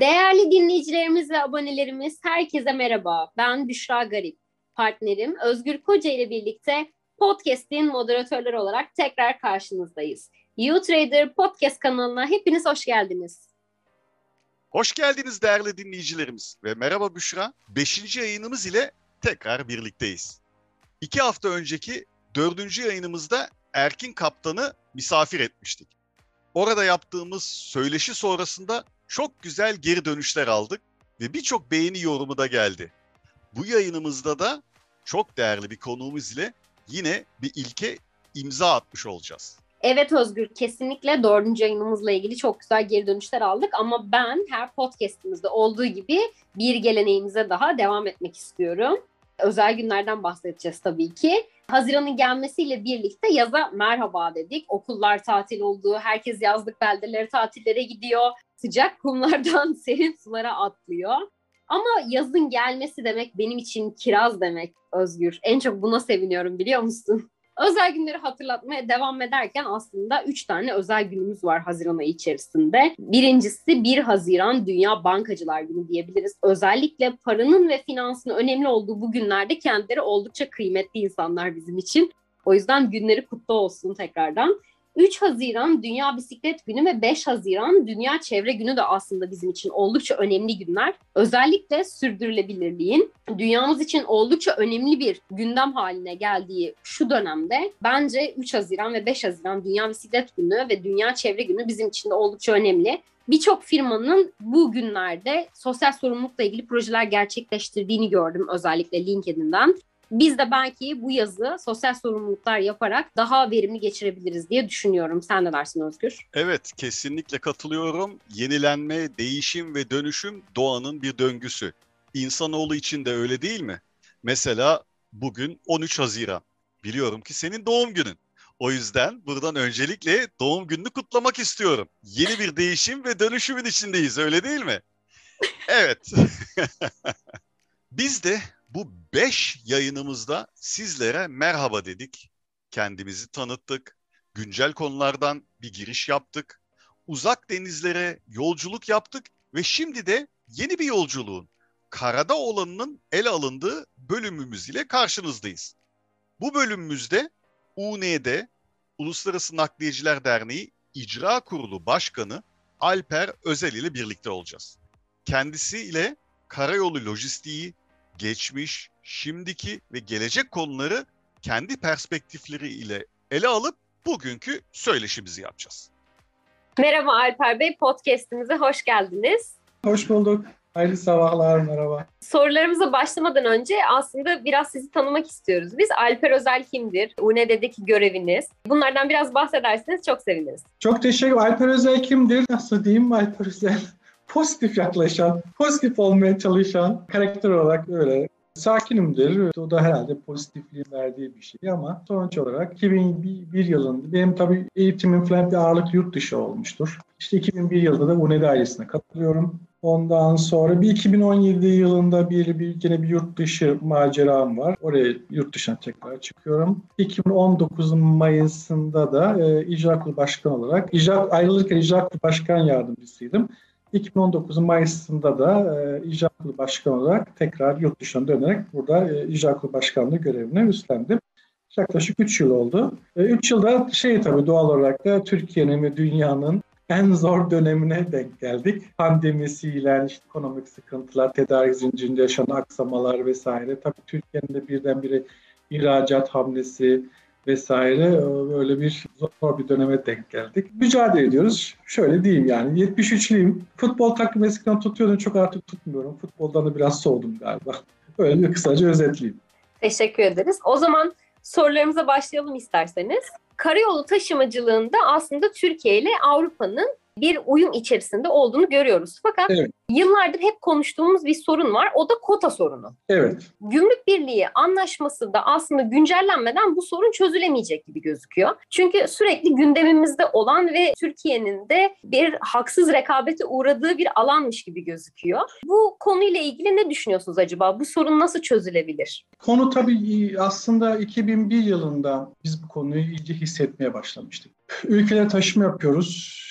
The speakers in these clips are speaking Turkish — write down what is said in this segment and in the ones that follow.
Değerli dinleyicilerimiz ve abonelerimiz herkese merhaba. Ben Büşra Garip. Partnerim Özgür Koca ile birlikte podcast'in moderatörleri olarak tekrar karşınızdayız. YouTrader Podcast kanalına hepiniz hoş geldiniz. Hoş geldiniz değerli dinleyicilerimiz ve merhaba Büşra. Beşinci yayınımız ile tekrar birlikteyiz. İki hafta önceki dördüncü yayınımızda Erkin Kaptan'ı misafir etmiştik. Orada yaptığımız söyleşi sonrasında çok güzel geri dönüşler aldık ve birçok beğeni yorumu da geldi. Bu yayınımızda da çok değerli bir konuğumuz ile yine bir ilke imza atmış olacağız. Evet Özgür, kesinlikle dördüncü yayınımızla ilgili çok güzel geri dönüşler aldık ama ben her podcastimizde olduğu gibi bir geleneğimize daha devam etmek istiyorum. Özel günlerden bahsedeceğiz tabii ki. Haziran'ın gelmesiyle birlikte yaza merhaba dedik. Okullar tatil oldu, herkes yazlık beldeleri tatillere gidiyor. Sıcak kumlardan serin sulara atlıyor. Ama yazın gelmesi demek benim için kiraz demek Özgür. En çok buna seviniyorum biliyor musun? Özel günleri hatırlatmaya devam ederken aslında 3 tane özel günümüz var Haziran ayı içerisinde. Birincisi 1 Haziran Dünya Bankacılar Günü diyebiliriz. Özellikle paranın ve finansın önemli olduğu bu günlerde kendileri oldukça kıymetli insanlar bizim için. O yüzden günleri kutlu olsun tekrardan. 3 Haziran Dünya Bisiklet Günü ve 5 Haziran Dünya Çevre Günü de aslında bizim için oldukça önemli günler. Özellikle sürdürülebilirliğin dünyamız için oldukça önemli bir gündem haline geldiği şu dönemde bence 3 Haziran ve 5 Haziran Dünya Bisiklet Günü ve Dünya Çevre Günü bizim için de oldukça önemli. Birçok firmanın bu günlerde sosyal sorumlulukla ilgili projeler gerçekleştirdiğini gördüm özellikle LinkedIn'den. Biz de belki bu yazı sosyal sorumluluklar yaparak daha verimli geçirebiliriz diye düşünüyorum. Sen ne dersin Özgür? Evet, kesinlikle katılıyorum. Yenilenme, değişim ve dönüşüm doğanın bir döngüsü. İnsanoğlu için de öyle değil mi? Mesela bugün 13 Haziran. Biliyorum ki senin doğum günün. O yüzden buradan öncelikle doğum gününü kutlamak istiyorum. Yeni bir değişim ve dönüşümün içindeyiz, öyle değil mi? Evet. Biz de bu beş yayınımızda sizlere merhaba dedik. Kendimizi tanıttık. Güncel konulardan bir giriş yaptık. Uzak denizlere yolculuk yaptık ve şimdi de yeni bir yolculuğun karada olanının ele alındığı bölümümüz ile karşınızdayız. Bu bölümümüzde UNED Uluslararası Nakliyeciler Derneği İcra Kurulu Başkanı Alper Özel ile birlikte olacağız. Kendisiyle karayolu lojistiği, geçmiş, şimdiki ve gelecek konuları kendi perspektifleri ile ele alıp bugünkü söyleşimizi yapacağız. Merhaba Alper Bey, podcastimize hoş geldiniz. Hoş bulduk. Hayırlı sabahlar, merhaba. Sorularımıza başlamadan önce aslında biraz sizi tanımak istiyoruz. Biz Alper Özel kimdir? UNED'deki göreviniz. Bunlardan biraz bahsederseniz çok seviniriz. Çok teşekkür. Alper Özel kimdir? Nasıl diyeyim Alper Özel? Pozitif yaklaşan, pozitif olmaya çalışan karakter olarak öyle sakinimdir. O da herhalde pozitifliğin verdiği bir şey ama sonuç olarak 2001 yılında benim tabii eğitimim falan bir ağırlık yurt dışı olmuştur. İşte 2001 yılında da UNED ailesine katılıyorum. Ondan sonra bir 2017 yılında bir, bir yine bir yurt dışı maceram var. Oraya yurt dışına tekrar çıkıyorum. 2019 Mayıs'ında da e, İcra Kurulu Başkanı olarak icra, ayrılırken İcra Kurulu Başkan Yardımcısıydım. 2019 Mayıs'ında da e, İcra Kurulu Başkanı olarak tekrar yurt dışına dönerek burada e, İcra Kurulu Başkanlığı görevini üstlendim. Yaklaşık 3 yıl oldu. 3 e, yılda şey tabii doğal olarak da Türkiye'nin ve dünyanın en zor dönemine denk geldik. Pandemisiyle, işte ekonomik sıkıntılar, tedarik zincirinde yaşanan aksamalar vesaire. Tabii Türkiye'nin de birdenbire ihracat hamlesi, vesaire böyle bir zor bir döneme denk geldik. Mücadele ediyoruz. Şöyle diyeyim yani 73'lüyüm. Futbol takım eskiden tutuyordum çok artık tutmuyorum. Futboldan da biraz soğudum galiba. Böyle bir kısaca özetleyeyim. Teşekkür ederiz. O zaman sorularımıza başlayalım isterseniz. Karayolu taşımacılığında aslında Türkiye ile Avrupa'nın bir uyum içerisinde olduğunu görüyoruz. Fakat evet. yıllardır hep konuştuğumuz bir sorun var. O da kota sorunu. Evet. Gümrük Birliği anlaşması da aslında güncellenmeden bu sorun çözülemeyecek gibi gözüküyor. Çünkü sürekli gündemimizde olan ve Türkiye'nin de bir haksız rekabete uğradığı bir alanmış gibi gözüküyor. Bu konuyla ilgili ne düşünüyorsunuz acaba? Bu sorun nasıl çözülebilir? Konu tabii aslında 2001 yılında biz bu konuyu iyice hissetmeye başlamıştık. Ülkelere taşıma yapıyoruz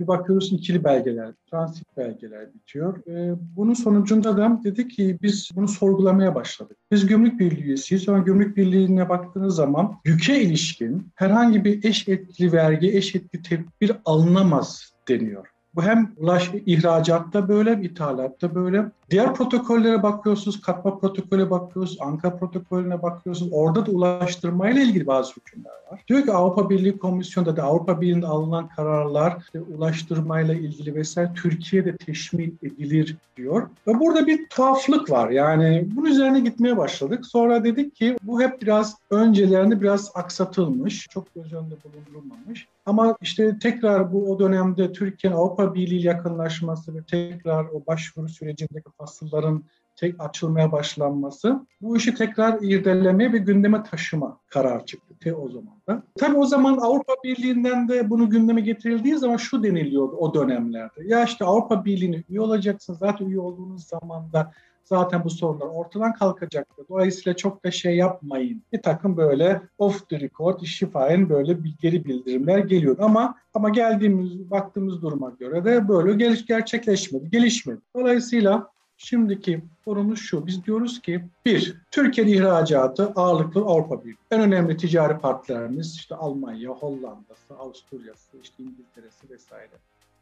Bir bakıyoruz ikili belgeler, transit belgeler bitiyor. E, bunun sonucunda da dedi ki biz bunu sorgulamaya başladık. Biz gümrük birliği üyesiyiz ama gümrük birliğine baktığınız zaman yüke ilişkin herhangi bir eş etli vergi, eş etli tedbir alınamaz deniyor. Bu hem ulaş ihracatta böyle, ithalatta böyle. Diğer protokollere bakıyorsunuz, katma protokolüne bakıyorsunuz, Anka protokolüne bakıyorsunuz. Orada da ulaştırmayla ilgili bazı hükümler var. Diyor ki Avrupa Birliği Komisyonu'nda da Avrupa Birliği'nde alınan kararlar işte ulaştırmayla ilgili vesaire Türkiye'de teşmil edilir diyor. Ve burada bir tuhaflık var. Yani bunun üzerine gitmeye başladık. Sonra dedik ki bu hep biraz öncelerinde biraz aksatılmış. Çok göz önünde bulundurulmamış. Ama işte tekrar bu o dönemde Türkiye'nin Avrupa Birliği yakınlaşması ve tekrar o başvuru sürecindeki fasılların tek açılmaya başlanması bu işi tekrar irdelemeye ve gündeme taşıma karar çıktı te o zaman da. Tabii o zaman Avrupa Birliği'nden de bunu gündeme getirildiği zaman şu deniliyordu o dönemlerde. Ya işte Avrupa Birliği'ne üye olacaksın zaten üye olduğunuz zaman da zaten bu sorunlar ortadan kalkacaktır. Dolayısıyla çok da şey yapmayın. Bir takım böyle off the record, şifayen böyle bir geri bildirimler geliyor. Ama ama geldiğimiz, baktığımız duruma göre de böyle geliş gerçekleşmedi, gelişmedi. Dolayısıyla Şimdiki sorumuz şu. Biz diyoruz ki bir, Türkiye ihracatı ağırlıklı Avrupa Birliği. En önemli ticari partnerimiz işte Almanya, Hollanda'sı, Avusturya'sı, işte İngiltere'si vesaire.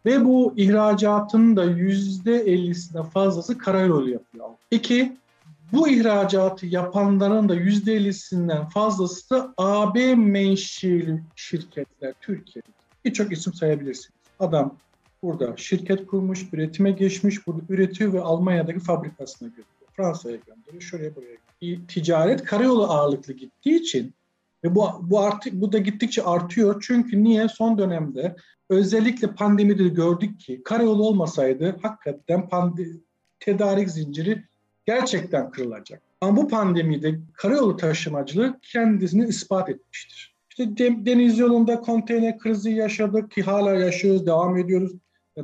Ve bu ihracatın da yüzde ellisine fazlası karayolu yapıyor. İki, bu ihracatı yapanların da yüzde ellisinden fazlası da AB menşeli şirketler Türkiye'de. Birçok isim sayabilirsiniz. Adam burada şirket kurmuş, üretime geçmiş, burada üretiyor ve Almanya'daki fabrikasına götürüyor. Fransa'ya gönderiyor, şuraya buraya. Bir ticaret karayolu ağırlıklı gittiği için ve bu bu artık bu da gittikçe artıyor. Çünkü niye son dönemde özellikle pandemide gördük ki karayolu olmasaydı hakikaten tedarik zinciri gerçekten kırılacak. Ama bu pandemide karayolu taşımacılığı kendisini ispat etmiştir. İşte deniz yolunda konteyner krizi yaşadık ki hala yaşıyoruz, devam ediyoruz.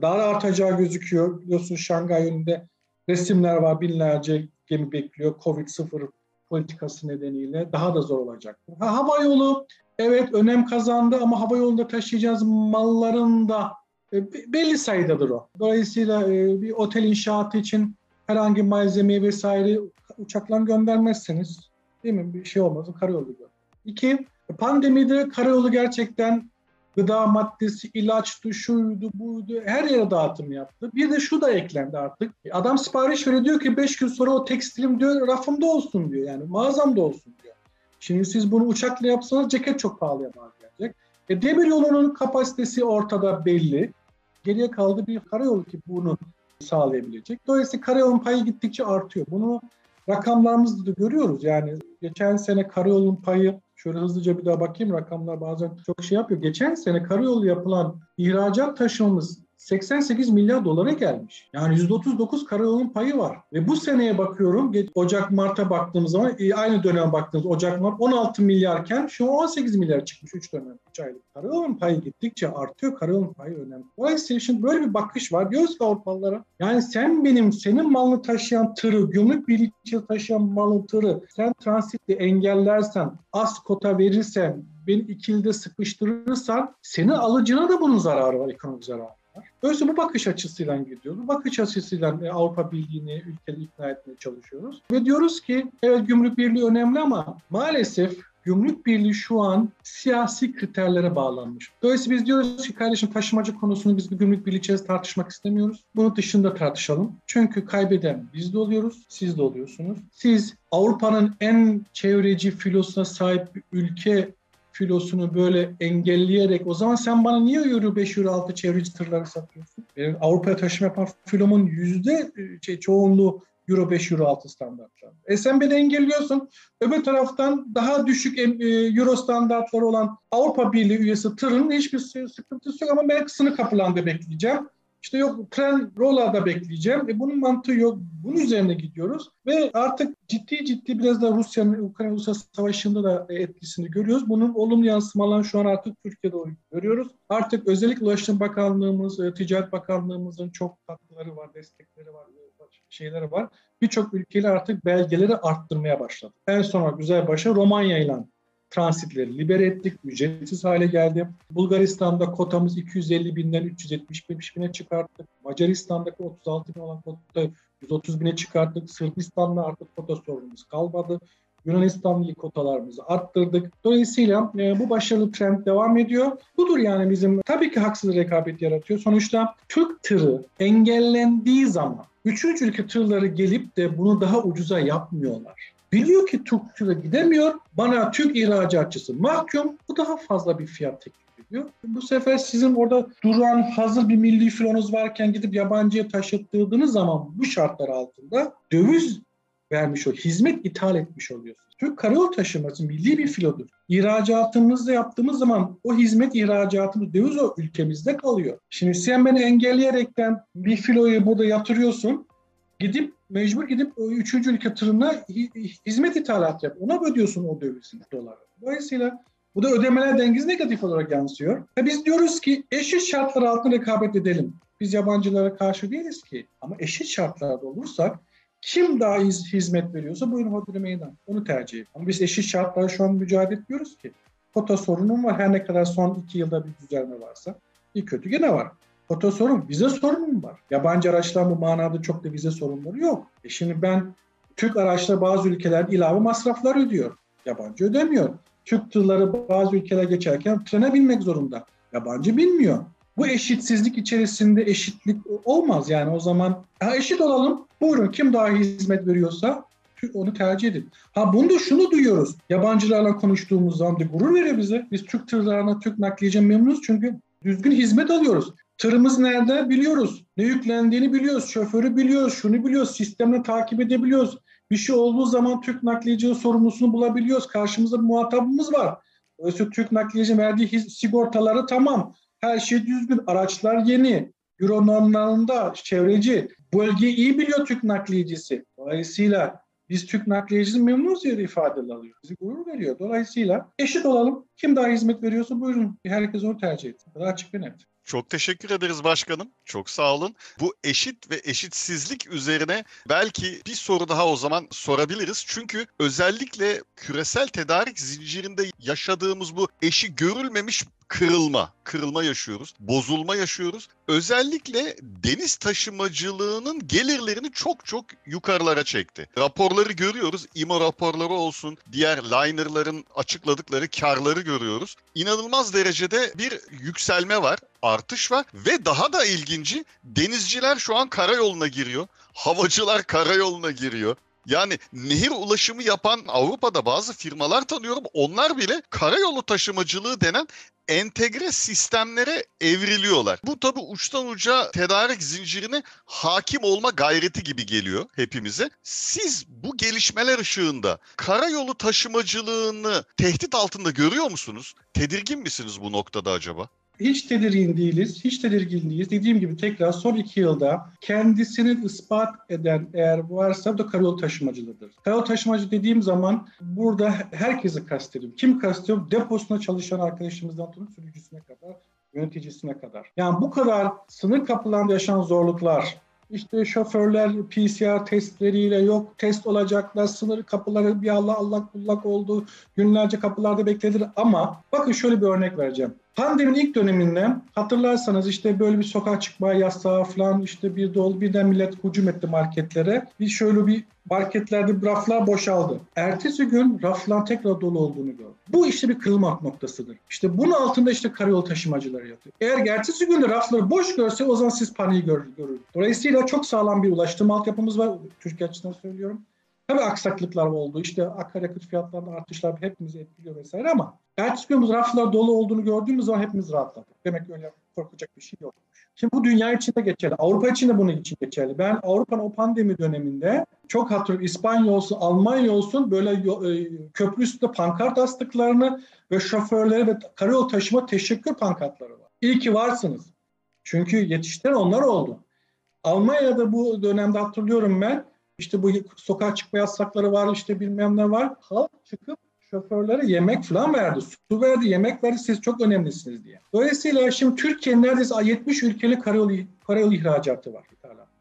Daha da artacağı gözüküyor. Biliyorsun Şangay yönünde resimler var, binlerce gemi bekliyor. Covid-0 politikası nedeniyle daha da zor olacak. Ha, hava yolu evet önem kazandı ama hava yolunda taşıyacağız malların da e, belli sayıdadır o. Dolayısıyla e, bir otel inşaatı için herhangi malzemeyi vesaire uçakla göndermezseniz değil mi bir şey olmaz. Karayolu gör. İki, pandemide karayolu gerçekten gıda maddesi, ilaçtı, şuydu, buydu her yere dağıtım yaptı. Bir de şu da eklendi artık. Adam sipariş veriyor diyor ki 5 gün sonra o tekstilim diyor rafımda olsun diyor yani mağazamda olsun diyor. Şimdi siz bunu uçakla yapsanız ceket çok pahalıya mal gelecek. E, demir yolunun kapasitesi ortada belli. Geriye kaldı bir karayolu ki bunu sağlayabilecek. Dolayısıyla karayolun payı gittikçe artıyor. Bunu rakamlarımızda da görüyoruz. Yani geçen sene karayolun payı Şöyle hızlıca bir daha bakayım rakamlar bazen çok şey yapıyor. Geçen sene karayolu yapılan ihracat taşımamız 88 milyar dolara gelmiş. Yani %39 karayolun payı var. Ve bu seneye bakıyorum Ocak Mart'a baktığımız zaman e, aynı dönem baktığımız Ocak Mart 16 milyarken şu an 18 milyar çıkmış 3 dönem 3 aylık. Karayolun payı gittikçe artıyor. Karayolun payı önemli. Dolayısıyla şimdi böyle bir bakış var. Diyoruz ki Avrupalılara yani sen benim senin malını taşıyan tırı, gümrük birlikçi taşıyan malın tırı sen transitle engellersen, az kota verirsen, beni ikilde sıkıştırırsan senin alıcına da bunun zararı var, ekonomik zararı. Dolayısıyla bu bakış açısıyla gidiyoruz. Bu bakış açısıyla e, Avrupa Birliği'ni, ülkeyi ikna etmeye çalışıyoruz. Ve diyoruz ki evet gümrük birliği önemli ama maalesef Gümrük Birliği şu an siyasi kriterlere bağlanmış. Dolayısıyla biz diyoruz ki kardeşim taşımacı konusunu biz bir gümrük birliği içerisinde tartışmak istemiyoruz. Bunu dışında tartışalım. Çünkü kaybeden biz de oluyoruz, siz de oluyorsunuz. Siz Avrupa'nın en çevreci filosuna sahip bir ülke filosunu böyle engelleyerek o zaman sen bana niye euro 5 euro 6 çevreci tırları satıyorsun? Benim Avrupa'ya taşıma yapan filomun yüzde şey, çoğunluğu Euro 5, Euro 6 standartlar. E sen beni engelliyorsun. Öbür taraftan daha düşük e, Euro standartları olan Avrupa Birliği üyesi tırın hiçbir sıkıntısı yok ama ben sınır kapılarında bekleyeceğim. İşte yok tren rollarda bekleyeceğim. E bunun mantığı yok. Bunun üzerine gidiyoruz ve artık ciddi ciddi biraz da Rusya'nın Ukrayna-Rusya savaşında da etkisini görüyoruz. Bunun olumlu yansımalarını şu an artık Türkiye'de görüyoruz. Artık özellikle Ulaştırma Bakanlığımız, e, Ticaret Bakanlığımızın çok katkıları var, destekleri var, e, şeyleri var. Birçok ülkeyle artık belgeleri arttırmaya başladı. En son güzel başa Romanya ile transitleri libere ettik. Ücretsiz hale geldi. Bulgaristan'da kotamız 250 binden 375 bine çıkarttık. Macaristan'daki 36 bin olan kota 130 bine çıkarttık. Sırbistan'da artık kota sorunumuz kalmadı. Yunanistan'daki kotalarımızı arttırdık. Dolayısıyla e, bu başarılı trend devam ediyor. Budur yani bizim tabii ki haksız rekabet yaratıyor. Sonuçta Türk tırı engellendiği zaman üçüncü ülke tırları gelip de bunu daha ucuza yapmıyorlar. Biliyor ki Türk tırı gidemiyor. Bana Türk ihracatçısı mahkum. Bu daha fazla bir fiyat teklif ediyor. Bu sefer sizin orada duran hazır bir milli filonuz varken gidip yabancıya taşıttığınız zaman bu şartlar altında döviz vermiş o hizmet ithal etmiş oluyorsunuz. Türk karayol taşıması milli bir filodur. İhracatımızda yaptığımız zaman o hizmet ihracatımız döviz o ülkemizde kalıyor. Şimdi sen beni engelleyerekten bir filoyu burada yatırıyorsun. Gidip mecbur gidip o üçüncü ülke tırına hizmet ithalat yap. Ona ödüyorsun o dövizini doları. Dolayısıyla bu da ödemeler dengesi negatif olarak yansıyor. Ve biz diyoruz ki eşit şartlar altında rekabet edelim. Biz yabancılara karşı değiliz ki. Ama eşit şartlarda olursak kim daha iz, hizmet veriyorsa buyurun hodri meydan. Onu tercih edin. Ama biz eşit şartlarda şu an mücadele etmiyoruz ki. Kota sorunum var. Her ne kadar son iki yılda bir düzelme varsa. İyi kötü gene var. Kota sorun, vize sorunum var. Yabancı araçların bu manada çok da vize sorunları yok. E şimdi ben Türk araçları bazı ülkeler ilave masraflar ödüyor. Yabancı ödemiyor. Türk tırları bazı ülkeler geçerken trene binmek zorunda. Yabancı bilmiyor. Bu eşitsizlik içerisinde eşitlik olmaz yani o zaman ha eşit olalım buyurun kim daha hizmet veriyorsa onu tercih edin. Ha bunda şunu duyuyoruz. Yabancılarla konuştuğumuz zaman da gurur veriyor bize. Biz Türk tırlarına, Türk nakliyeci memnunuz çünkü düzgün hizmet alıyoruz. Tırımız nerede biliyoruz. Ne yüklendiğini biliyoruz. Şoförü biliyoruz. Şunu biliyoruz. Sistemle takip edebiliyoruz. Bir şey olduğu zaman Türk nakliyeci sorumlusunu bulabiliyoruz. Karşımızda bir muhatabımız var. Dolayısıyla Türk nakliyeci verdiği sigortaları tamam. Her şey düzgün. Araçlar yeni. Euro normlarında çevreci. Bölgeyi iyi biliyor Türk nakliyecisi. Dolayısıyla biz Türk nakliyecisi memnunuz diye ifade alıyor. Bizi gurur veriyor. Dolayısıyla eşit olalım. Kim daha hizmet veriyorsa buyurun. Herkes onu tercih etsin. Daha açık ve net. Çok teşekkür ederiz başkanım. Çok sağ olun. Bu eşit ve eşitsizlik üzerine belki bir soru daha o zaman sorabiliriz. Çünkü özellikle küresel tedarik zincirinde yaşadığımız bu eşi görülmemiş kırılma, kırılma yaşıyoruz, bozulma yaşıyoruz. Özellikle deniz taşımacılığının gelirlerini çok çok yukarılara çekti. Raporları görüyoruz, IMO raporları olsun, diğer linerların açıkladıkları karları görüyoruz. İnanılmaz derecede bir yükselme var, artış var ve daha da ilginci denizciler şu an karayoluna giriyor. Havacılar karayoluna giriyor. Yani nehir ulaşımı yapan Avrupa'da bazı firmalar tanıyorum. Onlar bile karayolu taşımacılığı denen entegre sistemlere evriliyorlar. Bu tabi uçtan uca tedarik zincirine hakim olma gayreti gibi geliyor hepimize. Siz bu gelişmeler ışığında karayolu taşımacılığını tehdit altında görüyor musunuz? Tedirgin misiniz bu noktada acaba? Hiç tedirgin değiliz, hiç tedirgin değiliz. Dediğim gibi tekrar son iki yılda kendisini ispat eden eğer varsa da karayolu taşımacılığıdır. Karayolu taşımacı dediğim zaman burada herkesi kastediyorum. Kim kastediyorum? Deposuna çalışan arkadaşımızdan tutun sürücüsüne kadar, yöneticisine kadar. Yani bu kadar sınır kapılarında yaşanan zorluklar, işte şoförler PCR testleriyle yok test olacaklar, sınır kapıları bir Allah allak bullak oldu, günlerce kapılarda beklediler ama bakın şöyle bir örnek vereceğim. Pandeminin ilk döneminde hatırlarsanız işte böyle bir sokağa çıkma yasağı falan işte bir dolu birden millet hücum etti marketlere. Bir şöyle bir marketlerde raflar boşaldı. Ertesi gün raflar tekrar dolu olduğunu gördüm. Bu işte bir kırılma noktasıdır. İşte bunun altında işte karayolu taşımacıları yatıyor. Eğer ertesi gün de rafları boş görse o zaman siz paniği görür. görür. Dolayısıyla çok sağlam bir ulaştırma altyapımız var. Türkiye açısından söylüyorum. Tabii aksaklıklar oldu. İşte akaryakıt fiyatlarında artışlar hepimizi etkiliyor vesaire ama ertesi gün raflar dolu olduğunu gördüğümüz zaman hepimiz rahatladık. Demek öyle korkacak bir şey yok. Şimdi bu dünya için de geçerli. Avrupa için de bunun için geçerli. Ben Avrupa'nın o pandemi döneminde çok hatırlıyorum İspanya olsun, Almanya olsun böyle e, köprü üstünde pankart astıklarını ve şoförlere ve karayol taşıma teşekkür pankartları var. İyi ki varsınız. Çünkü yetiştiren onlar oldu. Almanya'da bu dönemde hatırlıyorum ben işte bu sokağa çıkma yasakları var işte bilmem ne var. Halk çıkıp şoförlere yemek falan verdi. Su verdi, yemek verdi. Siz çok önemlisiniz diye. Dolayısıyla şimdi Türkiye'nin neredeyse 70 ülkeli karayolu, karayolu ihracatı var.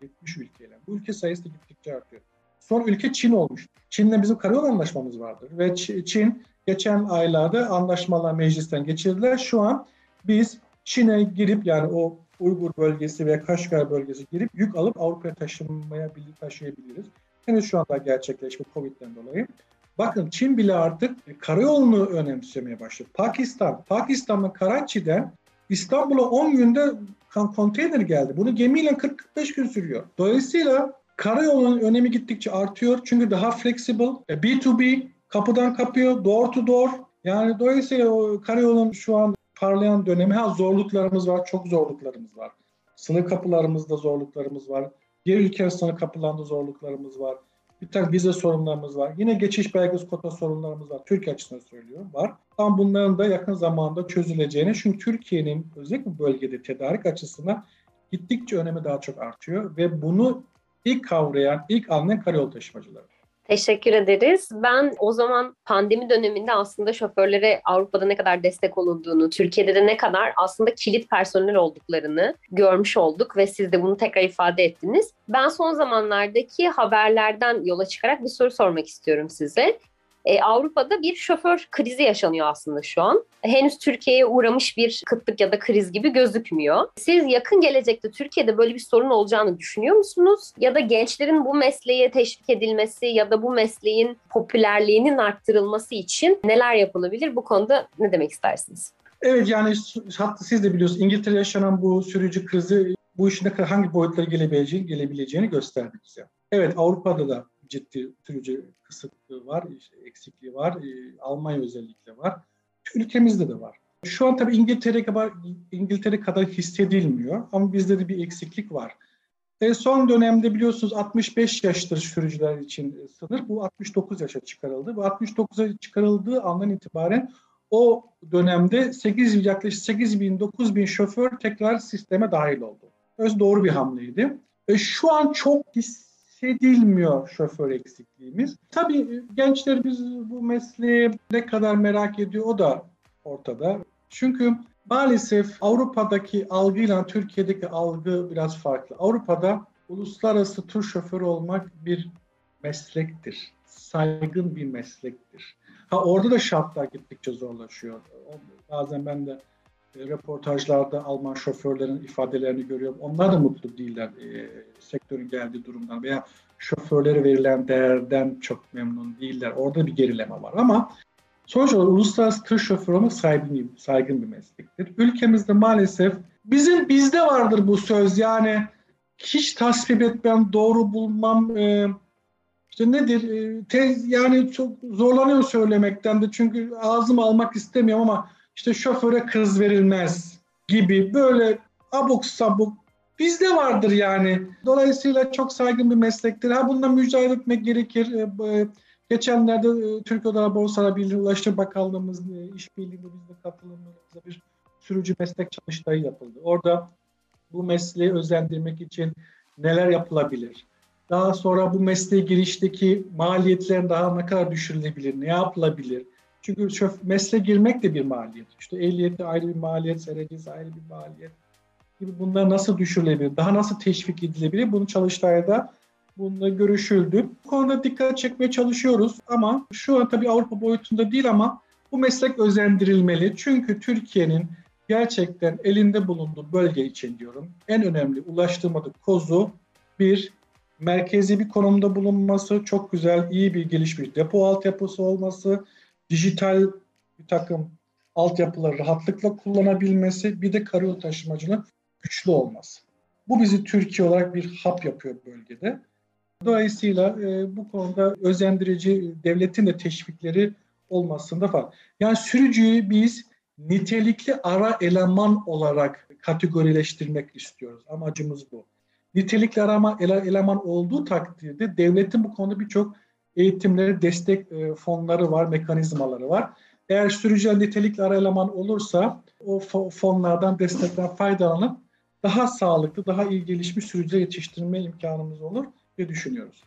70 ülkeyle. Bu ülke sayısı da gittikçe artıyor. Son ülke Çin olmuş. Çin'le bizim karayol anlaşmamız vardır. Ve Çin geçen aylarda anlaşmalar meclisten geçirdiler. Şu an biz Çin'e girip yani o Uygur bölgesi veya Kaşgar bölgesi girip yük alıp Avrupa'ya taşınmaya taşıyabiliriz. Henüz şu anda gerçekleşme Covid'den dolayı. Bakın Çin bile artık karayolunu önemsemeye başladı. Pakistan, Pakistan'ın Karachi'den İstanbul'a 10 günde konteyner geldi. Bunu gemiyle 40-45 gün sürüyor. Dolayısıyla karayolunun önemi gittikçe artıyor. Çünkü daha flexible, B2B, kapıdan kapıya, door to door. Yani dolayısıyla o karayolun şu an parlayan dönemi ha zorluklarımız var, çok zorluklarımız var. Sınır kapılarımızda zorluklarımız var. Diğer ülke sınır kapılarında zorluklarımız var. Bir takım vize sorunlarımız var. Yine geçiş belgesi kota sorunlarımız var. Türkiye açısından söylüyorum var. Ama bunların da yakın zamanda çözüleceğini çünkü Türkiye'nin özellikle bu bölgede tedarik açısından gittikçe önemi daha çok artıyor ve bunu ilk kavrayan, ilk anlayan karayolu taşımacıları. Teşekkür ederiz. Ben o zaman pandemi döneminde aslında şoförlere Avrupa'da ne kadar destek olunduğunu, Türkiye'de de ne kadar aslında kilit personel olduklarını görmüş olduk ve siz de bunu tekrar ifade ettiniz. Ben son zamanlardaki haberlerden yola çıkarak bir soru sormak istiyorum size. E, Avrupa'da bir şoför krizi yaşanıyor aslında şu an. Henüz Türkiye'ye uğramış bir kıtlık ya da kriz gibi gözükmüyor. Siz yakın gelecekte Türkiye'de böyle bir sorun olacağını düşünüyor musunuz? Ya da gençlerin bu mesleğe teşvik edilmesi ya da bu mesleğin popülerliğinin arttırılması için neler yapılabilir? Bu konuda ne demek istersiniz? Evet yani hatta siz de biliyorsunuz İngiltere yaşanan bu sürücü krizi bu işin hangi boyutlara gelebileceğini, gelebileceğini gösterdi bize. Evet Avrupa'da da ciddi sürücü kısıtlığı var, işte eksikliği var. E, Almanya özellikle var. Ülkemizde de var. Şu an tabii İngiltere kadar, İngiltere kadar hissedilmiyor ama bizde de bir eksiklik var. E son dönemde biliyorsunuz 65 yaştır sürücüler için sınır. Bu 69 yaşa çıkarıldı. Bu 69'a çıkarıldığı andan itibaren o dönemde 8 yaklaşık 8 bin 9 bin şoför tekrar sisteme dahil oldu. Öz doğru bir hamleydi. E şu an çok his, hissedilmiyor şoför eksikliğimiz. Tabii gençlerimiz bu mesleği ne kadar merak ediyor o da ortada. Çünkü maalesef Avrupa'daki algıyla Türkiye'deki algı biraz farklı. Avrupa'da uluslararası tur şoförü olmak bir meslektir. Saygın bir meslektir. Ha orada da şartlar gittikçe zorlaşıyor. Bazen ben de e, röportajlarda Alman şoförlerin ifadelerini görüyorum. Onlar da mutlu değiller e, sektörün geldiği durumdan veya şoförlere verilen değerden çok memnun değiller. Orada bir gerileme var ama sonuç olarak uluslararası tır şoförü olmak saygın, saygın bir meslektir. Ülkemizde maalesef bizim bizde vardır bu söz yani hiç tasvip etmem, doğru bulmam, e, işte nedir? E, te, yani çok zorlanıyor söylemekten de çünkü ağzımı almak istemiyorum ama işte şoföre kız verilmez gibi böyle abuk sabuk bizde vardır yani. Dolayısıyla çok saygın bir meslektir. Ha bununla mücadele etmek gerekir. E, geçenlerde e, Türk Odalar Borsalar Birliği Ulaştırma Bakanlığımız e, işbirliğinde bizde katılımlarımızda bir sürücü meslek çalıştayı yapıldı. Orada bu mesleği özendirmek için neler yapılabilir? Daha sonra bu mesleğe girişteki maliyetlerin daha ne kadar düşürülebilir, ne yapılabilir? Çünkü şöf, mesleğe girmek de bir maliyet. İşte ehliyeti ayrı bir maliyet, serecesi ayrı bir maliyet gibi bunlar nasıl düşürülebilir, daha nasıl teşvik edilebilir? Bunu çalıştayda bununla görüşüldü. Bu konuda dikkat çekmeye çalışıyoruz ama şu an tabii Avrupa boyutunda değil ama bu meslek özendirilmeli. Çünkü Türkiye'nin gerçekten elinde bulunduğu bölge için diyorum en önemli ulaştırmadık kozu bir merkezi bir konumda bulunması, çok güzel, iyi bir gelişmiş depo altyapısı olması, dijital bir takım altyapıları rahatlıkla kullanabilmesi, bir de karayolu taşımacının güçlü olması. Bu bizi Türkiye olarak bir hap yapıyor bölgede. Dolayısıyla e, bu konuda özendirici devletin de teşvikleri olmasında falan. Yani sürücüyü biz nitelikli ara eleman olarak kategorileştirmek istiyoruz. Amacımız bu. Nitelikli arama eleman olduğu takdirde devletin bu konuda birçok eğitimleri, destek e, fonları var, mekanizmaları var. Eğer sürücüler nitelikli ara eleman olursa o fonlardan destekten faydalanıp daha sağlıklı, daha iyi gelişmiş sürücüler yetiştirme imkanımız olur diye düşünüyoruz.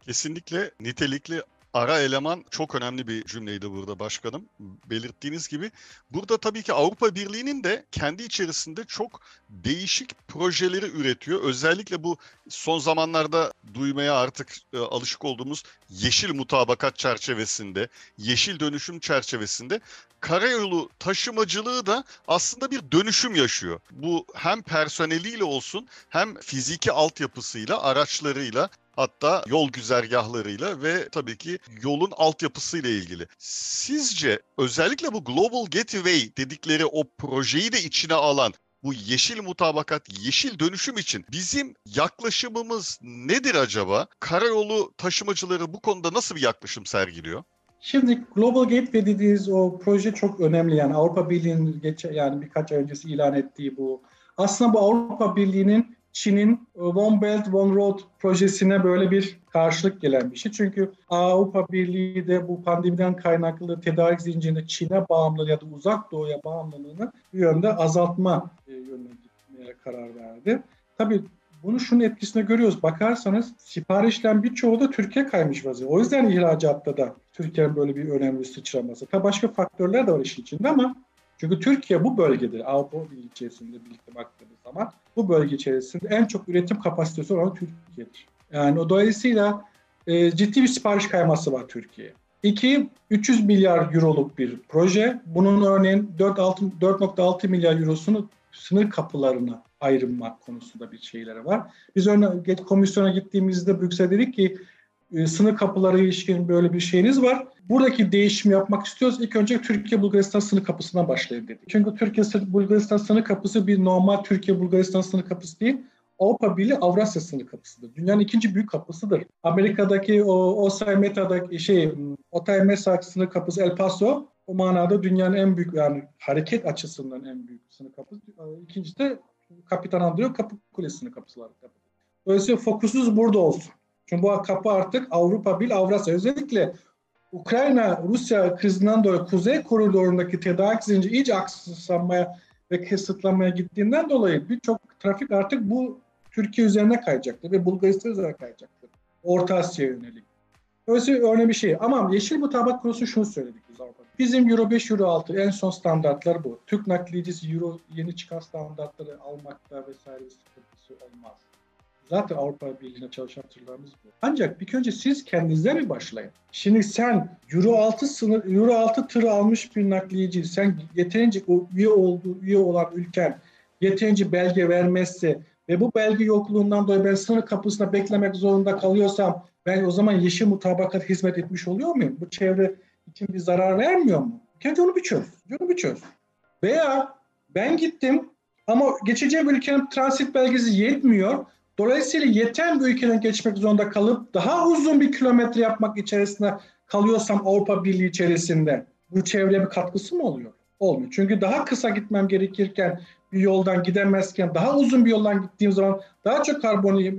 Kesinlikle nitelikli ara eleman çok önemli bir cümleydi burada başkanım. Belirttiğiniz gibi burada tabii ki Avrupa Birliği'nin de kendi içerisinde çok değişik projeleri üretiyor. Özellikle bu son zamanlarda duymaya artık e, alışık olduğumuz yeşil mutabakat çerçevesinde, yeşil dönüşüm çerçevesinde karayolu taşımacılığı da aslında bir dönüşüm yaşıyor. Bu hem personeliyle olsun hem fiziki altyapısıyla, araçlarıyla hatta yol güzergahlarıyla ve tabii ki yolun altyapısıyla ilgili. Sizce özellikle bu Global Gateway dedikleri o projeyi de içine alan bu yeşil mutabakat, yeşil dönüşüm için bizim yaklaşımımız nedir acaba? Karayolu taşımacıları bu konuda nasıl bir yaklaşım sergiliyor? Şimdi Global Gateway dediğiniz o proje çok önemli. Yani Avrupa Birliği'nin geçe, yani birkaç ay öncesi ilan ettiği bu. Aslında bu Avrupa Birliği'nin Çin'in One Belt One Road projesine böyle bir karşılık gelen bir şey. Çünkü Avrupa Birliği de bu pandemiden kaynaklı tedarik zincirinde Çin'e bağımlılığı ya da uzak doğuya bağımlılığını bir yönde azaltma e, yönüne gitmeye karar verdi. Tabii bunu şunun etkisine görüyoruz. Bakarsanız siparişten birçoğu da Türkiye kaymış vaziyette. O yüzden ihracatta da Türkiye'nin böyle bir önemli sıçraması. Tabii başka faktörler de var işin içinde ama çünkü Türkiye bu bölgede Avrupa Birliği içerisinde birlikte baktığımız zaman bu bölge içerisinde en çok üretim kapasitesi olan Türkiye'dir. Yani o dolayısıyla e, ciddi bir sipariş kayması var Türkiye'ye. İki, 300 milyar euroluk bir proje. Bunun örneğin 4.6 milyar eurosunu sınır kapılarına ayrılmak konusunda bir şeyleri var. Biz örneğin komisyona gittiğimizde Brüksel'e dedik ki sınır kapıları ilişkin böyle bir şeyiniz var. Buradaki değişimi yapmak istiyoruz. İlk önce Türkiye-Bulgaristan sınır kapısından başlayalım dedik. Çünkü Türkiye-Bulgaristan sınır kapısı bir normal Türkiye-Bulgaristan sınır kapısı değil. Avrupa Birliği Avrasya sınır kapısıdır. Dünyanın ikinci büyük kapısıdır. Amerika'daki o Osay Meta'daki şey Otay Mesa sınır kapısı El Paso o manada dünyanın en büyük yani hareket açısından en büyük sınır kapısı. İkincisi de Kapitan Andrew Kapı Kulesi sınır kapısı var. Dolayısıyla fokusuz burada olsun. Çünkü bu kapı artık Avrupa Birliği Avrasya özellikle Ukrayna-Rusya krizinden dolayı Kuzey Koridorundaki tedarik zinciri iyice akslanmaya ve kısıtlanmaya gittiğinden dolayı birçok trafik artık bu Türkiye üzerine kayacaktır ve Bulgaristan üzerine kayacaktır. Orta Asya'ya yönelik. Dolayısıyla önemli bir şey. Ama yeşil mutabak konusu şunu söyledik biz Avrupa. Bizim Euro 5, Euro 6 en son standartlar bu. Türk nakliyecisi Euro yeni çıkan standartları almakta vesaire bir sıkıntısı olmaz. Zaten Avrupa Birliği'ne çalışan tırlarımız bu. Ancak bir önce siz kendinize mi başlayın? Şimdi sen Euro 6 sınır, Euro 6 tırı almış bir nakliyeci, sen yeterince o üye olduğu, üye olan ülken yeterince belge vermezse ve bu belge yokluğundan dolayı ben sınır kapısında beklemek zorunda kalıyorsam ben o zaman yeşil mutabakat hizmet etmiş oluyor muyum? Bu çevre için bir zarar vermiyor mu? Kendi onu bir çöz. Onu bir çöz. Veya ben gittim ama geçeceğim ülkenin transit belgesi yetmiyor. Dolayısıyla yeten bir ülkeden geçmek zorunda kalıp daha uzun bir kilometre yapmak içerisinde kalıyorsam Avrupa Birliği içerisinde bu çevreye bir katkısı mı oluyor? Olmuyor. Çünkü daha kısa gitmem gerekirken bir yoldan gidemezken daha uzun bir yoldan gittiğim zaman daha çok karbon e,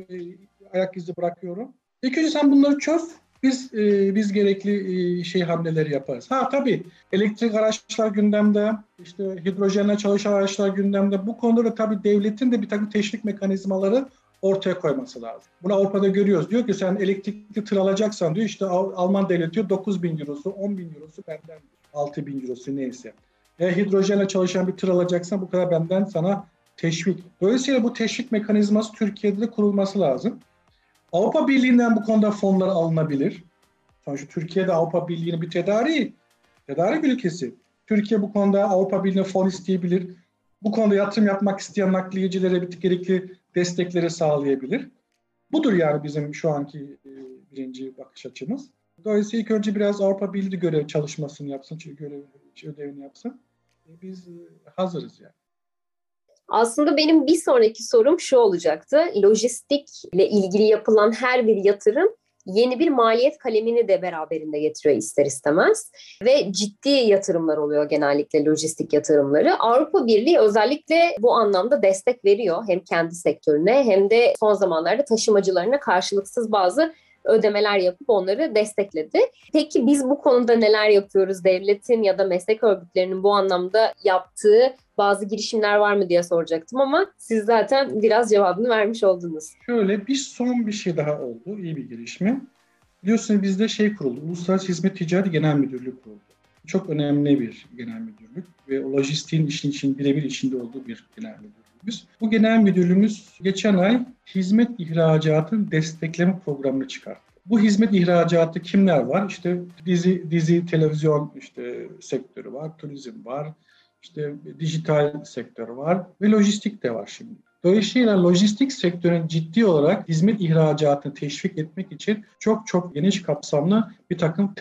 ayak izi bırakıyorum. İlk önce sen bunları çöz. Biz e, biz gerekli e, şey hamleleri yaparız. Ha tabii elektrik araçlar gündemde, işte hidrojenle çalışan araçlar gündemde. Bu konuda da tabii devletin de bir takım teşvik mekanizmaları ortaya koyması lazım. Bunu Avrupa'da görüyoruz. Diyor ki sen elektrikli tır alacaksan diyor işte Alman devleti diyor 9 bin eurosu, 10 bin eurosu benden 6 bin eurosu neyse. E, hidrojenle çalışan bir tır alacaksan bu kadar benden sana teşvik. Dolayısıyla bu teşvik mekanizması Türkiye'de de kurulması lazım. Avrupa Birliği'nden bu konuda fonlar alınabilir. Sonuçta Türkiye'de Avrupa Birliği'nin bir tedariği, tedarik ülkesi. Türkiye bu konuda Avrupa Birliği'ne fon isteyebilir. Bu konuda yatırım yapmak isteyen nakliyecilere bir gerekli destekleri sağlayabilir. Budur yani bizim şu anki e, birinci bakış açımız. Dolayısıyla ilk önce biraz Avrupa Birliği görev çalışmasını yapsın, görev ödevini yapsın. E, biz e, hazırız yani. Aslında benim bir sonraki sorum şu olacaktı. Lojistikle ilgili yapılan her bir yatırım yeni bir maliyet kalemini de beraberinde getiriyor ister istemez. Ve ciddi yatırımlar oluyor genellikle lojistik yatırımları. Avrupa Birliği özellikle bu anlamda destek veriyor hem kendi sektörüne hem de son zamanlarda taşımacılarına karşılıksız bazı ödemeler yapıp onları destekledi. Peki biz bu konuda neler yapıyoruz? Devletin ya da meslek örgütlerinin bu anlamda yaptığı bazı girişimler var mı diye soracaktım ama siz zaten biraz cevabını vermiş oldunuz. Şöyle bir son bir şey daha oldu. iyi bir girişimi. Biliyorsunuz bizde şey kuruldu, Uluslararası Hizmet Ticaret Genel Müdürlüğü kuruldu. Çok önemli bir genel müdürlük ve o lojistiğin işin için birebir içinde olduğu bir genel müdürlüğümüz. Bu genel müdürlüğümüz geçen ay hizmet ihracatın destekleme programını çıkarttı. Bu hizmet ihracatı kimler var? İşte dizi, dizi, televizyon işte sektörü var, turizm var, işte dijital sektör var ve lojistik de var şimdi. Dolayısıyla lojistik sektörün ciddi olarak hizmet ihracatını teşvik etmek için çok çok geniş kapsamlı bir takım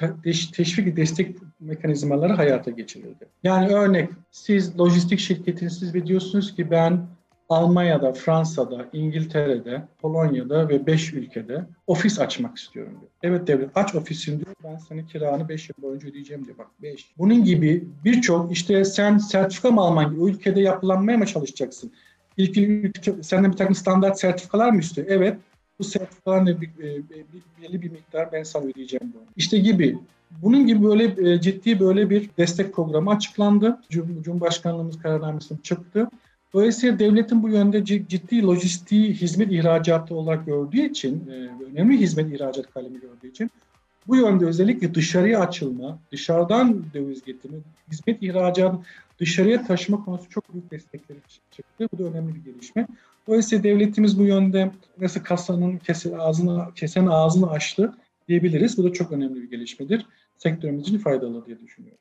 teşvik destek mekanizmaları hayata geçirildi. Yani örnek siz lojistik şirketiniz ve diyorsunuz ki ben Almanya'da, Fransa'da, İngiltere'de, Polonya'da ve 5 ülkede ofis açmak istiyorum diyor. Evet devlet aç ofisin diyor. Ben senin kiranı 5 yıl boyunca ödeyeceğim diyor. Bak 5. Bunun gibi birçok işte sen sertifika mı alman, o ülkede yapılanmaya mı çalışacaksın? İlk ülke senden bir takım standart sertifikalar mı istiyor? Evet. Bu sertifikaların bir, e, bir, belli bir miktar ben sana ödeyeceğim bunu. İşte gibi. Bunun gibi böyle e, ciddi böyle bir destek programı açıklandı. Cumhurbaşkanlığımız kararnamesi çıktı. Dolayısıyla devletin bu yönde ciddi lojistiği hizmet ihracatı olarak gördüğü için, e, önemli hizmet ihracat kalemi gördüğü için bu yönde özellikle dışarıya açılma, dışarıdan döviz getirme, hizmet ihracatı dışarıya taşıma konusu çok büyük destekleri çıktı. Bu da önemli bir gelişme. Dolayısıyla devletimiz bu yönde nasıl kasanın kesen ağzını, kesen ağzını açtı diyebiliriz. Bu da çok önemli bir gelişmedir. Sektörümüz için faydalı diye düşünüyorum.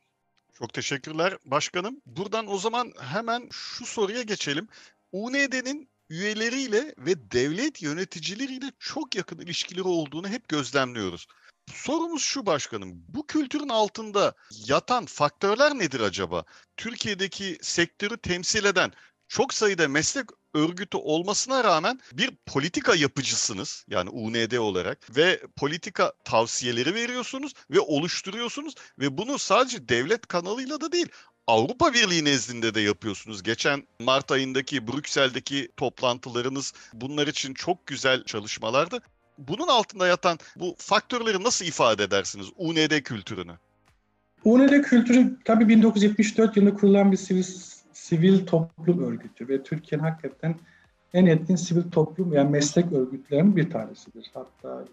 Çok teşekkürler başkanım. Buradan o zaman hemen şu soruya geçelim. UNED'nin üyeleriyle ve devlet yöneticileriyle çok yakın ilişkileri olduğunu hep gözlemliyoruz. Sorumuz şu başkanım. Bu kültürün altında yatan faktörler nedir acaba? Türkiye'deki sektörü temsil eden çok sayıda meslek örgütü olmasına rağmen bir politika yapıcısınız yani UND olarak ve politika tavsiyeleri veriyorsunuz ve oluşturuyorsunuz ve bunu sadece devlet kanalıyla da değil Avrupa Birliği nezdinde de yapıyorsunuz. Geçen Mart ayındaki Brüksel'deki toplantılarınız bunlar için çok güzel çalışmalardı. Bunun altında yatan bu faktörleri nasıl ifade edersiniz UND kültürünü? UND kültürü tabii 1974 yılında kurulan bir sivil sivil toplum örgütü ve Türkiye'nin hakikaten en etkin sivil toplum yani meslek örgütlerinin bir tanesidir. Hatta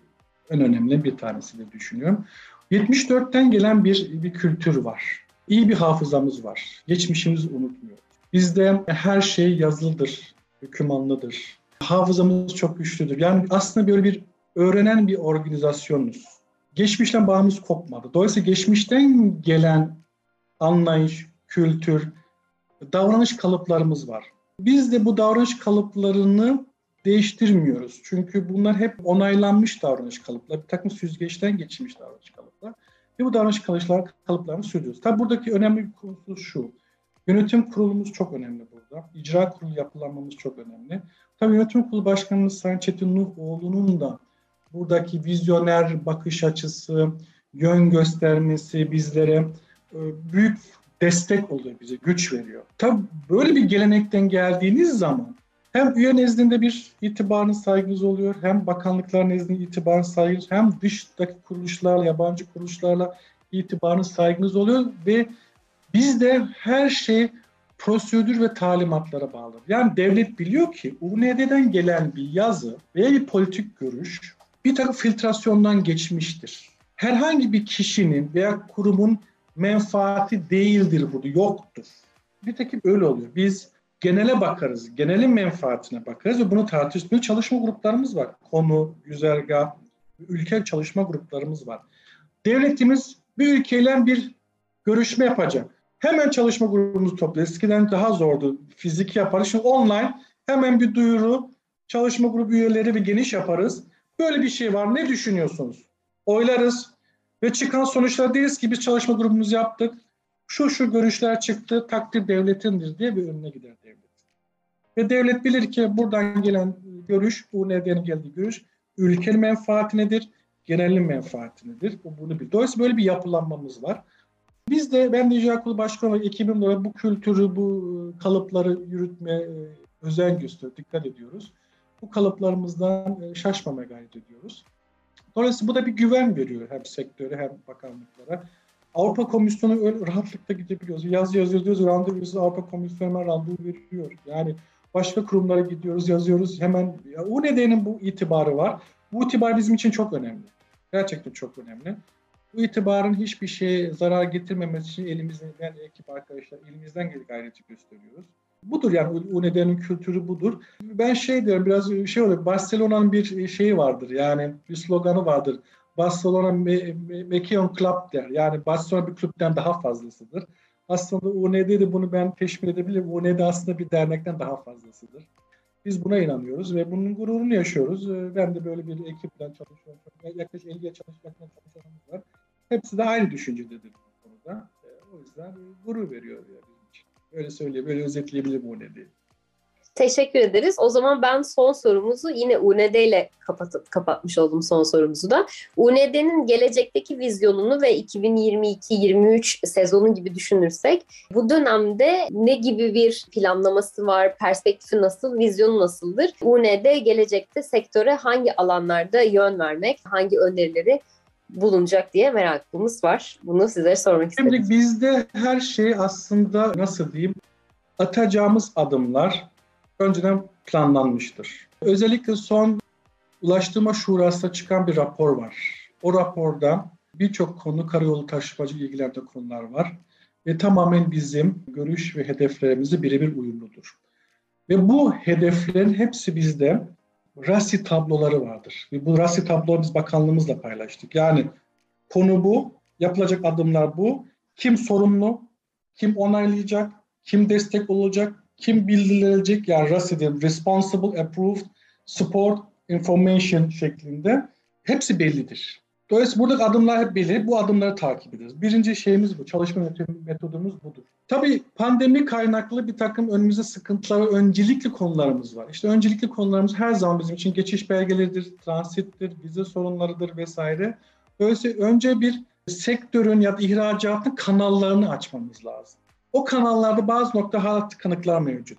en önemli bir tanesidir düşünüyorum. 74'ten gelen bir, bir kültür var. İyi bir hafızamız var. Geçmişimizi unutmuyor. Bizde her şey yazılıdır, hükümanlıdır. Hafızamız çok güçlüdür. Yani aslında böyle bir öğrenen bir organizasyonuz. Geçmişten bağımız kopmadı. Dolayısıyla geçmişten gelen anlayış, kültür, davranış kalıplarımız var. Biz de bu davranış kalıplarını değiştirmiyoruz. Çünkü bunlar hep onaylanmış davranış kalıpları, bir takım süzgeçten geçmiş davranış kalıplar. Ve bu davranış kalıplar, kalıplarını sürdürüyoruz. Tabii buradaki önemli bir konusu şu. Yönetim kurulumuz çok önemli burada. İcra kurulu yapılanmamız çok önemli. Tabii yönetim kurulu başkanımız Sayın Çetin Nuhoğlu'nun da buradaki vizyoner bakış açısı, yön göstermesi bizlere e, büyük destek oluyor bize, güç veriyor. Tabii böyle bir gelenekten geldiğiniz zaman hem üye nezdinde bir itibarınız saygınız oluyor, hem bakanlıklar nezdinde itibarınız saygınız, hem dıştaki kuruluşlarla, yabancı kuruluşlarla itibarınız saygınız oluyor ve bizde her şey prosedür ve talimatlara bağlı. Yani devlet biliyor ki UNED'den gelen bir yazı veya bir politik görüş bir takım filtrasyondan geçmiştir. Herhangi bir kişinin veya kurumun menfaati değildir burada, yoktur. Bir tekim öyle oluyor. Biz genele bakarız, genelin menfaatine bakarız ve bunu tartışmaya çalışma gruplarımız var. Konu, güzergah, ülke çalışma gruplarımız var. Devletimiz bir ülkeyle bir görüşme yapacak. Hemen çalışma grubumuzu topluyor. Eskiden daha zordu. Fiziki yaparız. Şimdi online hemen bir duyuru, çalışma grubu üyeleri bir geniş yaparız. Böyle bir şey var. Ne düşünüyorsunuz? Oylarız, ve çıkan sonuçlar deriz ki biz çalışma grubumuzu yaptık. Şu şu görüşler çıktı, takdir devletindir diye bir önüne gider devlet. Ve devlet bilir ki buradan gelen görüş, bu nedeni geldiği görüş, ülkenin menfaati nedir, genelin menfaati nedir? Bu bunu bilir. Dolayısıyla böyle bir yapılanmamız var. Biz de ben de İcra Kurulu Başkanı olarak ekibimle bu kültürü, bu kalıpları yürütmeye e, özen gösteriyoruz, dikkat ediyoruz. Bu kalıplarımızdan e, şaşmamaya gayret ediyoruz. Dolayısıyla bu da bir güven veriyor hem sektöre hem bakanlıklara. Avrupa Komisyonu öyle rahatlıkla gidebiliyoruz. Yaz yazıyoruz, randevusu Avrupa Komisyonu hemen randevu veriyor. Yani başka kurumlara gidiyoruz, yazıyoruz hemen. Ya, o nedenin bu itibarı var. Bu itibar bizim için çok önemli. Gerçekten çok önemli. Bu itibarın hiçbir şeye zarar getirmemesi için elimizden, ekip arkadaşlar elimizden gelip gayreti gösteriyoruz. Budur yani UNED'nin kültürü budur. Ben şey diyorum biraz şey oluyor. Barcelona'nın bir şeyi vardır yani bir sloganı vardır. Barcelona Mekion Club der. Yani Barcelona bir kulüpten daha fazlasıdır. Aslında UNED de bunu ben teşmil edebilirim. UNED aslında bir dernekten daha fazlasıdır. Biz buna inanıyoruz ve bunun gururunu yaşıyoruz. Ee, ben de böyle bir ekiple çalışıyorum. Yaklaşık 50'ye çalışmaktan çalışanımız var. Hepsi de aynı düşüncededir bu konuda. Ee, o yüzden gurur veriyor yani. Öyle söyleyeyim, böyle özetleyebilirim UNED'i. Teşekkür ederiz. O zaman ben son sorumuzu yine UNED ile kapatıp kapatmış oldum son sorumuzu da. UNED'nin gelecekteki vizyonunu ve 2022-23 sezonu gibi düşünürsek bu dönemde ne gibi bir planlaması var, perspektifi nasıl, vizyonu nasıldır? UNED gelecekte sektöre hangi alanlarda yön vermek, hangi önerileri bulunacak diye merakımız var. Bunu size sormak istedim. Şimdi bizde her şey aslında nasıl diyeyim atacağımız adımlar önceden planlanmıştır. Özellikle son Ulaştırma Şurası'na çıkan bir rapor var. O raporda birçok konu karayolu taşımacı ilgilendiren konular var ve tamamen bizim görüş ve hedeflerimizi birebir uyumludur. Ve bu hedeflerin hepsi bizde RASI tabloları vardır. Ve bu RASI tabloları biz bakanlığımızla paylaştık. Yani konu bu, yapılacak adımlar bu. Kim sorumlu, kim onaylayacak, kim destek olacak, kim bildirilecek yani RASI'de Responsible Approved Support Information şeklinde hepsi bellidir. Dolayısıyla buradaki adımlar hep belli. Bu adımları takip ederiz. Birinci şeyimiz bu. Çalışma metodumuz budur. Tabii pandemi kaynaklı bir takım önümüzde sıkıntılar öncelikli konularımız var. İşte öncelikli konularımız her zaman bizim için geçiş belgeleridir, transittir, vize sorunlarıdır vesaire. Dolayısıyla önce bir sektörün ya da ihracatın kanallarını açmamız lazım. O kanallarda bazı nokta hala tıkanıklar mevcut.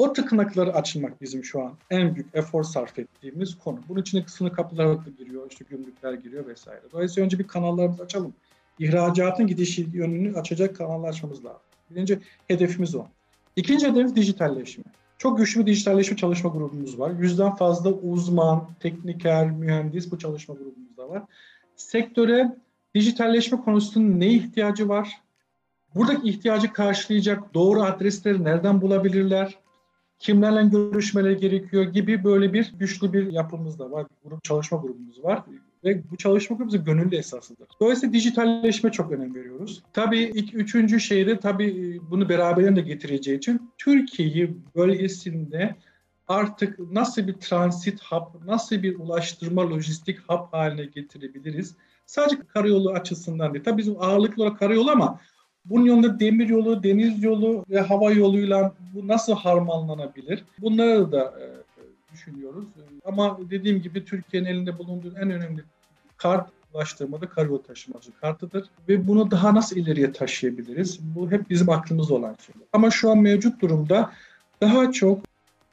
O tıkanıkları açılmak bizim şu an en büyük efor sarf ettiğimiz konu. Bunun içine sınır kapıları da giriyor, işte gümrükler giriyor vesaire. Dolayısıyla önce bir kanallarımızı açalım. İhracatın gidişi yönünü açacak kanallar açmamız lazım. Birinci hedefimiz o. İkinci hedef dijitalleşme. Çok güçlü bir dijitalleşme çalışma grubumuz var. Yüzden fazla uzman, tekniker, mühendis bu çalışma grubumuzda var. Sektöre dijitalleşme konusunda ne ihtiyacı var? Buradaki ihtiyacı karşılayacak doğru adresleri nereden bulabilirler? Kimlerle görüşmeleri gerekiyor gibi böyle bir güçlü bir yapımız da var. Grup çalışma grubumuz var ve bu çalışma grubumuz gönüllü esasıdır. Dolayısıyla dijitalleşme çok önem veriyoruz. Tabii ilk, üçüncü şey de tabii bunu beraberinde getireceği için Türkiye'yi bölgesinde artık nasıl bir transit hub, nasıl bir ulaştırma lojistik hub haline getirebiliriz? Sadece karayolu açısından değil. Tabii bizim ağırlıklı olarak karayolu ama bunun yanında demir yolu, deniz yolu ve hava yoluyla bu nasıl harmanlanabilir? Bunları da e, düşünüyoruz. Ama dediğim gibi Türkiye'nin elinde bulunduğu en önemli kart ulaştırmada karayolu taşımacı kartıdır. Ve bunu daha nasıl ileriye taşıyabiliriz? Bu hep bizim aklımızda olan şey. Ama şu an mevcut durumda daha çok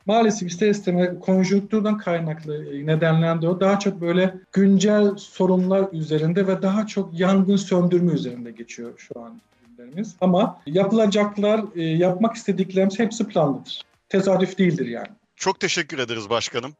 maalesef ister istemez konjonktürden kaynaklı nedenlerden de o daha çok böyle güncel sorunlar üzerinde ve daha çok yangın söndürme üzerinde geçiyor şu an hedeflerimiz. Ama yapılacaklar, e, yapmak istediklerimiz hepsi planlıdır. Tesadüf değildir yani. Çok teşekkür ederiz başkanım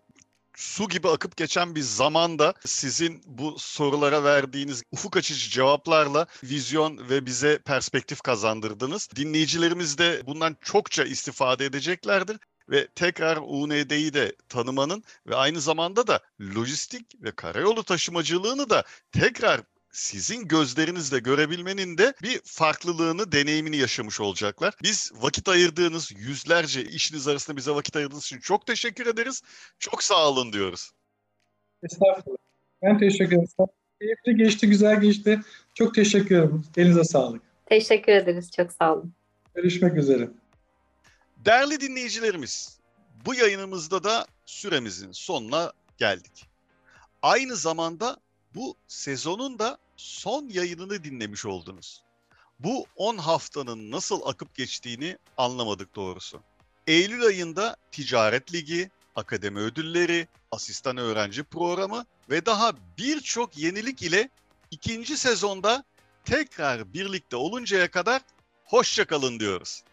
su gibi akıp geçen bir zamanda sizin bu sorulara verdiğiniz ufuk açıcı cevaplarla vizyon ve bize perspektif kazandırdınız. Dinleyicilerimiz de bundan çokça istifade edeceklerdir ve tekrar UND'yi de tanımanın ve aynı zamanda da lojistik ve karayolu taşımacılığını da tekrar sizin gözlerinizle görebilmenin de bir farklılığını, deneyimini yaşamış olacaklar. Biz vakit ayırdığınız yüzlerce işiniz arasında bize vakit ayırdığınız için çok teşekkür ederiz. Çok sağ olun diyoruz. Estağfurullah. Ben teşekkür ederim. Keyifli geçti, güzel geçti. Çok teşekkür ederim. Elinize sağlık. Teşekkür ederiz. Çok sağ olun. Görüşmek üzere. Değerli dinleyicilerimiz, bu yayınımızda da süremizin sonuna geldik. Aynı zamanda bu sezonun da son yayınını dinlemiş oldunuz. Bu 10 haftanın nasıl akıp geçtiğini anlamadık doğrusu. Eylül ayında Ticaret Ligi, Akademi Ödülleri, Asistan Öğrenci Programı ve daha birçok yenilik ile ikinci sezonda tekrar birlikte oluncaya kadar hoşçakalın diyoruz.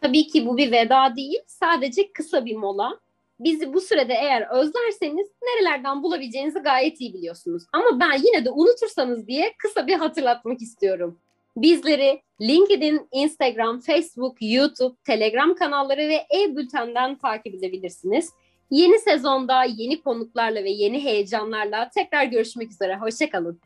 Tabii ki bu bir veda değil, sadece kısa bir mola. Bizi bu sürede eğer özlerseniz nerelerden bulabileceğinizi gayet iyi biliyorsunuz. Ama ben yine de unutursanız diye kısa bir hatırlatmak istiyorum. Bizleri LinkedIn, Instagram, Facebook, YouTube, Telegram kanalları ve e-bültenden takip edebilirsiniz. Yeni sezonda yeni konuklarla ve yeni heyecanlarla tekrar görüşmek üzere. Hoşçakalın.